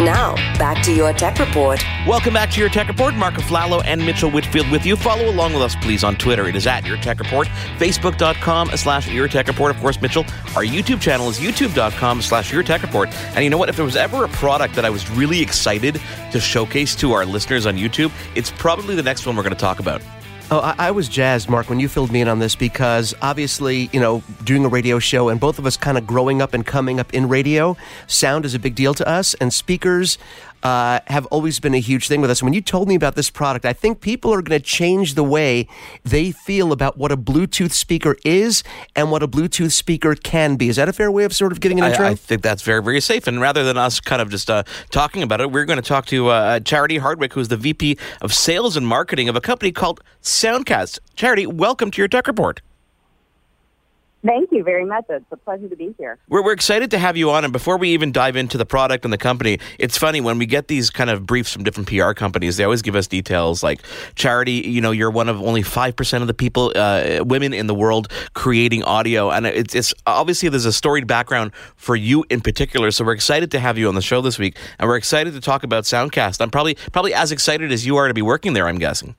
Now, back to your tech report. Welcome back to your Tech Report. Mark Aflalo and Mitchell Whitfield with you. Follow along with us, please, on Twitter. It is at Your Tech Report. Facebook.com slash Your Tech Report. Of course, Mitchell, our YouTube channel is youtube.com slash Your Tech Report. And you know what? If there was ever a product that I was really excited to showcase to our listeners on YouTube, it's probably the next one we're going to talk about. Oh, I, I, was jazzed, Mark, when you filled me in on this because obviously, you know, doing a radio show and both of us kind of growing up and coming up in radio, sound is a big deal to us, and speakers uh, have always been a huge thing with us. When you told me about this product, I think people are going to change the way they feel about what a Bluetooth speaker is and what a Bluetooth speaker can be. Is that a fair way of sort of getting an intro? I, I think that's very, very safe. And rather than us kind of just uh, talking about it, we're going to talk to uh, Charity Hardwick, who's the VP of Sales and Marketing of a company called Soundcast. Charity, welcome to your Tech Report. Thank you very much. It's a pleasure to be here. We're, we're excited to have you on. And before we even dive into the product and the company, it's funny when we get these kind of briefs from different PR companies, they always give us details like charity, you know, you're one of only 5% of the people, uh, women in the world creating audio. And it's, it's obviously there's a storied background for you in particular. So we're excited to have you on the show this week. And we're excited to talk about Soundcast. I'm probably, probably as excited as you are to be working there, I'm guessing.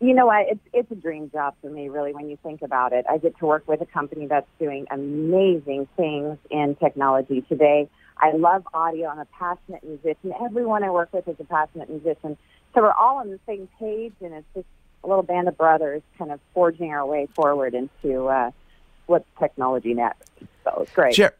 You know what? It's it's a dream job for me, really. When you think about it, I get to work with a company that's doing amazing things in technology today. I love audio. I'm a passionate musician. Everyone I work with is a passionate musician, so we're all on the same page, and it's just a little band of brothers, kind of forging our way forward into uh, what's technology next. So it's great. Sure.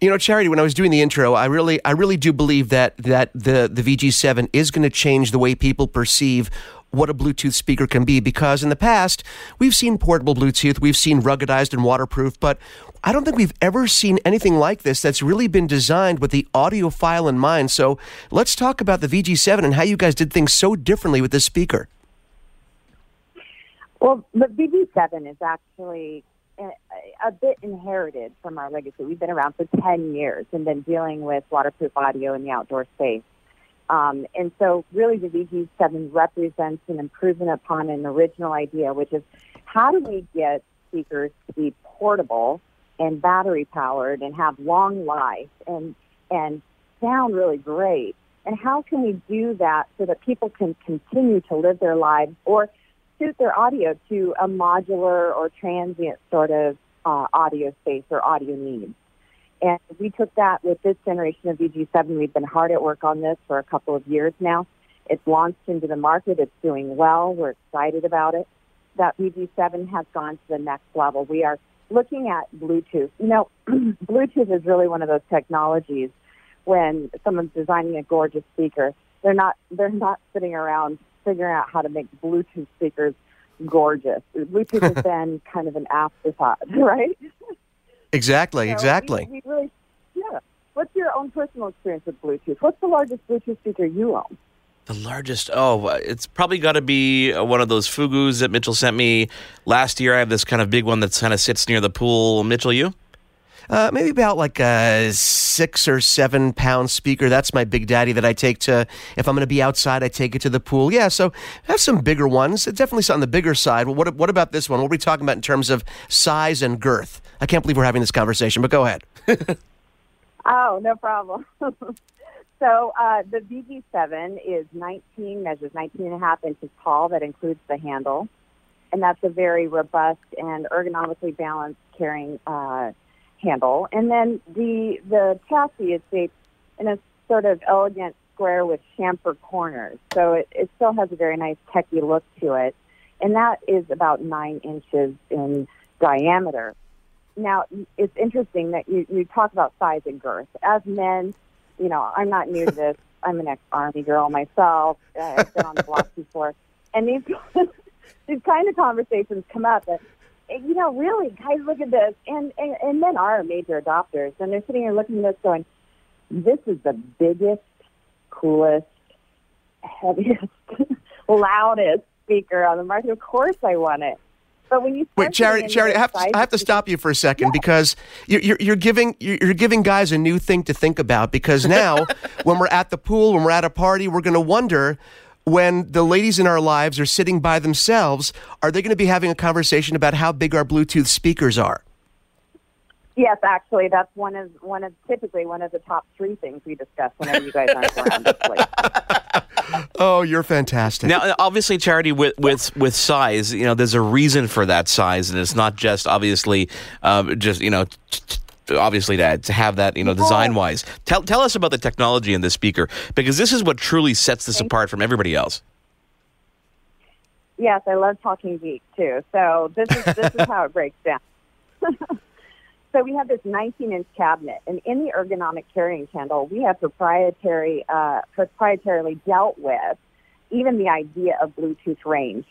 You know, Charity, when I was doing the intro, I really, I really do believe that that the the VG7 is going to change the way people perceive what a Bluetooth speaker can be because in the past, we've seen portable Bluetooth, we've seen ruggedized and waterproof, but I don't think we've ever seen anything like this that's really been designed with the audiophile in mind. So let's talk about the VG7 and how you guys did things so differently with this speaker. Well, the VG7 is actually a, bit inherited from our legacy. We've been around for 10 years and been dealing with waterproof audio in the outdoor space. Um, and so really the VG7 represents an improvement upon an original idea, which is how do we get speakers to be portable and battery powered and have long life and, and sound really great? And how can we do that so that people can continue to live their lives or suit their audio to a modular or transient sort of uh, audio space or audio needs? And we took that with this generation of VG7. We've been hard at work on this for a couple of years now. It's launched into the market. It's doing well. We're excited about it. That VG7 has gone to the next level. We are looking at Bluetooth. You know, Bluetooth is really one of those technologies when someone's designing a gorgeous speaker. They're not, they're not sitting around figuring out how to make Bluetooth speakers gorgeous. Bluetooth has been kind of an afterthought, right? Exactly, So exactly. We, we really, yeah. What's your own personal experience with Bluetooth? What's the largest Bluetooth speaker you own? The largest, oh, uh, it's probably got to be uh, one of those Fugoos that Mitchell sent me last year. I have this kind of big one that kind of sits near the pool. Mitchell, you? Uh, maybe about like a six or seven pound speaker. That's my big daddy that I take to, if I'm going to be outside, I take it to the pool. Yeah, so have some bigger ones. It's definitely on the bigger side. Well, what, what about this one? What are we talking about in terms of size and girth? I can't believe we're having this conversation, but go ahead. Oh, no problem. so uh, the VG7 is 19, measures 19 and a half inches tall. That includes the handle. And that's a very robust and ergonomically balanced carrying uh, handle. And then the, the chassis is shaped in a sort of elegant square with chamfer corners. So it, it still has a very nice techie look to it. And that is about nine inches in diameter. Now, it's interesting that you, you talk about size and girth. As men, you know, I'm not new to this. I'm an ex-army girl myself. Uh, I've been on the block before, and these these kind of conversations come up. That you know, really, guys, look at this, and, and and men are major adopters, and they're sitting here looking at this, going, "This is the biggest, coolest, heaviest, loudest speaker on the market. Of course, I want it." But when you Wait, Charity, Charity, I have, to, I have to stop you for a second because you're, you're, you're giving you're, giving guys a new thing to think about. Because now, when we're at the pool, when we're at a party, we're going to wonder when the ladies in our lives are sitting by themselves, are they going to be having a conversation about how big our Bluetooth speakers are? Yes, actually, that's one of one of typically one of the top three things we discuss whenever you guys aren't around. oh, you're fantastic. Now, obviously, charity with with with size, you know, there's a reason for that size, and it's not just obviously uh, just you know. T- obviously to, to have that you know design wise tell tell us about the technology in this speaker because this is what truly sets this apart from everybody else. Yes i love talking geek too. So this is this is how it breaks down. So we have this 19-inch cabinet, and in the ergonomic carrying handle, we have proprietary, uh, proprietarily dealt with even the idea of Bluetooth range.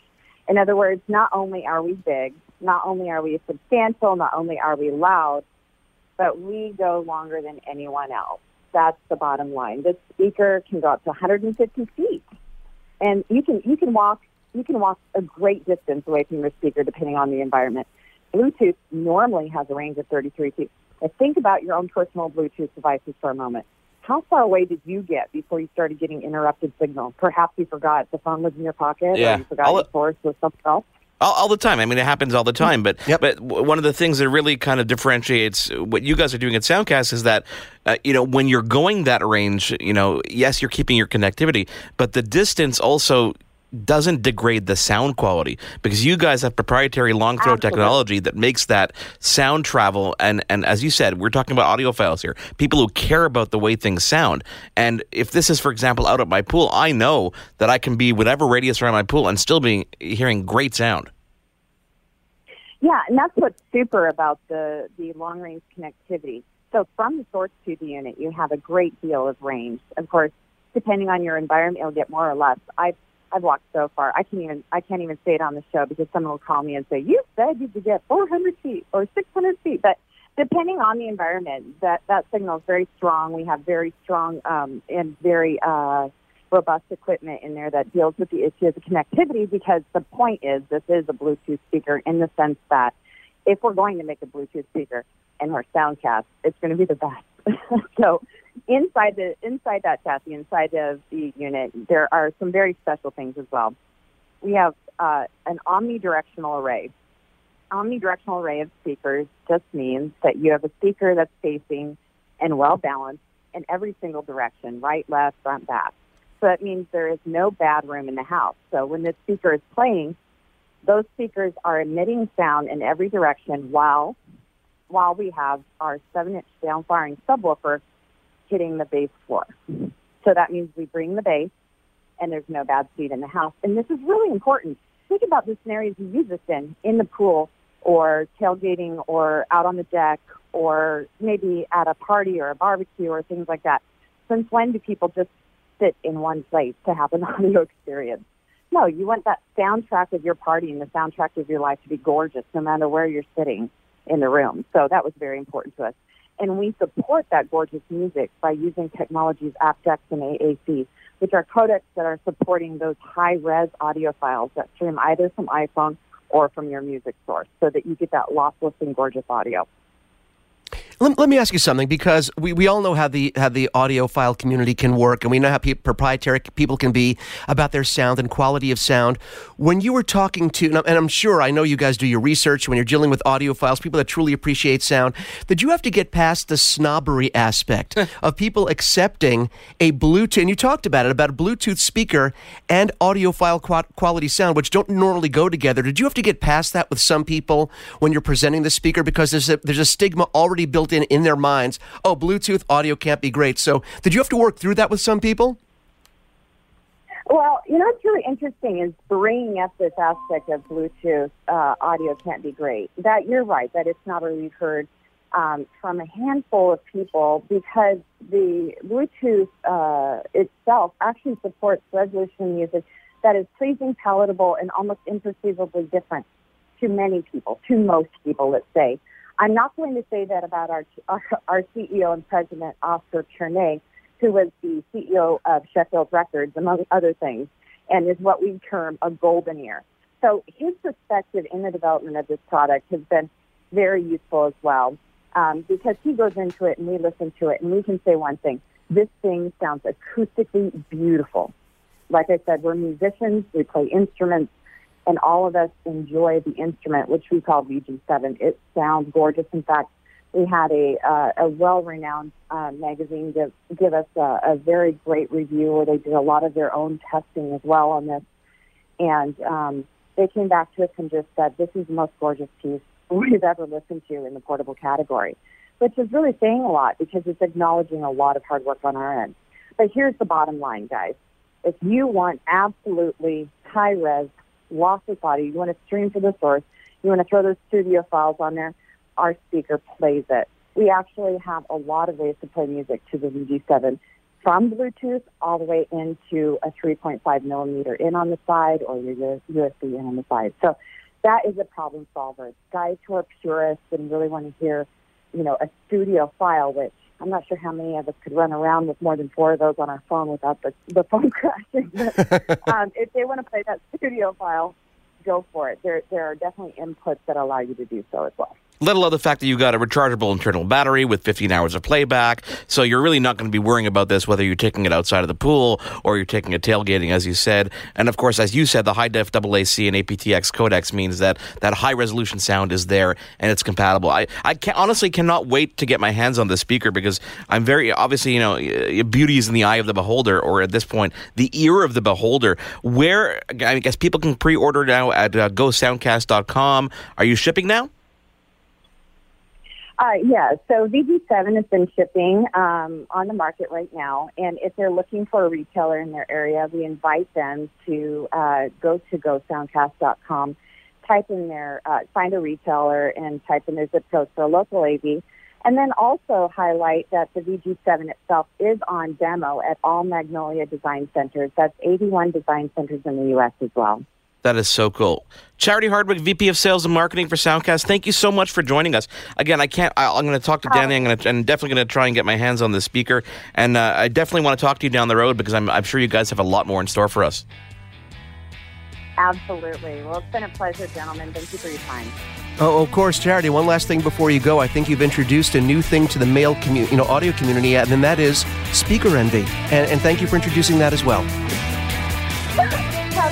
In other words, not only are we big, not only are we substantial, not only are we loud, but we go longer than anyone else. That's the bottom line. This speaker can go up to 150 feet, and you can you can walk you can walk a great distance away from your speaker depending on the environment. Bluetooth normally has a range of 33 feet. But think about your own personal Bluetooth devices for a moment. How far away did you get before you started getting interrupted signal? Perhaps you forgot the phone was in your pocket, yeah. or you forgot I'll, your source was something else. All, all, the time. I mean, it happens all the time. But yep. but one of the things that really kind of differentiates what you guys are doing at Soundcast is that uh, you know when you're going that range, you know, yes, you're keeping your connectivity, but the distance also doesn't degrade the sound quality because you guys have proprietary long throw technology that makes that sound travel. And and as you said we're talking about audiophiles here people who care about the way things sound. And if this is for example out at my pool I know that I can be whatever radius around my pool and still be hearing great sound. Yeah and that's what's super about the the long range connectivity. So from the source to the unit you have a great deal of range. Of course depending on your environment you'll get more or less. I've I've walked so far. I can't even I can't even say it on the show because someone will call me and say, "You said you could get 400 feet or 600 feet." But depending on the environment, that that signal is very strong. We have very strong um, and very uh, robust equipment in there that deals with the issue of the connectivity. Because the point is, this is a Bluetooth speaker in the sense that if we're going to make a Bluetooth speaker and we're Soundcast, it's going to be the best. so inside the inside that chassis, inside of the unit, there are some very special things as well. We have uh, an omnidirectional array. Omnidirectional array of speakers just means that you have a speaker that's facing and well balanced in every single direction, right, left, front, back. So that means there is no bad room in the house. So when the speaker is playing, those speakers are emitting sound in every direction while while we have our seven inch down firing subwoofer hitting the base floor. So that means we bring the bass and there's no bad speed in the house. And this is really important. Think about the scenarios you use this in, in the pool or tailgating or out on the deck or maybe at a party or a barbecue or things like that. Since when do people just sit in one place to have an audio experience? No, you want that soundtrack of your party and the soundtrack of your life to be gorgeous no matter where you're sitting in the room. So that was very important to us. And we support that gorgeous music by using technologies aptX and AAC, which are codecs that are supporting those high-res audio files that stream either from iPhone or from your music source so that you get that lossless and gorgeous audio. Let, let, me ask you something because we, we all know how the how the audiophile community can work, and we know how pe- proprietary people can be about their sound and quality of sound. When you were talking to, and I'm sure I know you guys do your research when you're dealing with audiophiles, people that truly appreciate sound. Did you have to get past the snobbery aspect of people accepting a Bluetooth? And you talked about it about a Bluetooth speaker and audiophile quality sound, which don't normally go together. Did you have to get past that with some people when you're presenting the speaker because there's a, there's a stigma already built in in their minds, oh, Bluetooth audio can't be great. So did you have to work through that with some people? Well, you know what's really interesting is bringing up this aspect of Bluetooth uh, audio can't be great. That you're right that it's not really heard um, from a handful of people because the Bluetooth uh, itself actually supports resolution music that is pleasing, palatable, and almost imperceivably different. to many people, to most people, let's say. I'm not going to say that about our, our, our CEO and president, Oscar Cherny, who was the CEO of Sheffield Records, among other things, and is what we term a golden ear. So his perspective in the development of this product has been very useful as well um, because he goes into it and we listen to it and we can say one thing. This thing sounds acoustically beautiful. Like I said, we're musicians, we play instruments, and all of us enjoy the instrument, which we call VG7. It sounds gorgeous. In fact, we had a, uh, a well-renowned uh, magazine give, give us a, a very great review where they did a lot of their own testing as well on this. And um, they came back to us and just said, this is the most gorgeous piece we've ever listened to in the portable category, which is really saying a lot because it's acknowledging a lot of hard work on our end. But here's the bottom line, guys. If you want absolutely high res, lossless audio, you want to stream to the source, you want to throw those studio files on there, our speaker plays it. We actually have a lot of ways to play music to the VG7 from Bluetooth all the way into a 3.5 millimeter in on the side or your USB in on the side. So that is a problem solver. Guys who are purists and really want to hear, you know, a studio file, which I'm not sure how many of us could run around with more than four of those on our phone without the, the phone crashing. But um, if they want to play that studio file, go for it. There, there are definitely inputs that allow you to do so as well let alone the fact that you got a rechargeable internal battery with 15 hours of playback. So you're really not going to be worrying about this whether you're taking it outside of the pool or you're taking it tailgating, as you said. And of course, as you said, the high def AAC and aptX codecs means that that high resolution sound is there and it's compatible. I, I can, honestly cannot wait to get my hands on this speaker because I'm very obviously, you know, beauty is in the eye of the beholder, or at this point, the ear of the beholder. Where I guess people can pre order now at uh, gosoundcast.com. Are you shipping now? Uh, yeah, so VG7 has been shipping um, on the market right now, and if they're looking for a retailer in their area, we invite them to uh, go to gosoundcast.com, type in their, uh, find a retailer, and type in their zip code for a local AV, and then also highlight that the VG7 itself is on demo at all Magnolia Design Centers. That's 81 design centers in the U.S. as well. That is so cool. Charity Hardwick, VP of Sales and Marketing for Soundcast. Thank you so much for joining us. Again, I can't. I, am going to talk to Danny. I'm going to, and definitely going to try and get my hands on the speaker. And uh, I definitely want to talk to you down the road because I'm, I'm sure you guys have a lot more in store for us. Absolutely. Well, it's been a pleasure, gentlemen. Thank you for your time. Oh, of course, Charity. One last thing before you go. I think you've introduced a new thing to the male community, you know, audio community, and then that is speaker envy. And, and thank you for introducing that as well.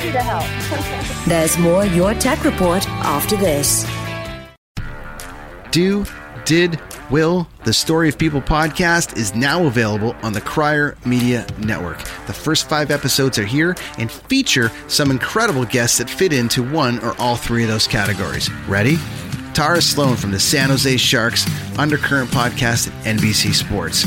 Happy to help. There's more Your Tech Report after this. Do, did, will, the Story of People podcast is now available on the Crier Media Network. The first five episodes are here and feature some incredible guests that fit into one or all three of those categories. Ready? Tara Slone from the San Jose Sharks Undercurrent podcast at NBC Sports.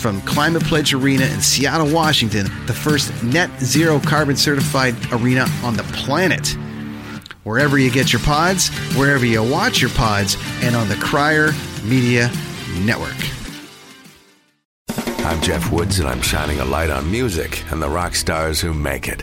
from Climate Pledge Arena in Seattle, Washington, the first net zero carbon certified arena on the planet. Wherever you get your pods, wherever you watch your pods, and on the Crier Media Network. I'm Jeff Woods, and I'm shining a light on music and the rock stars who make it.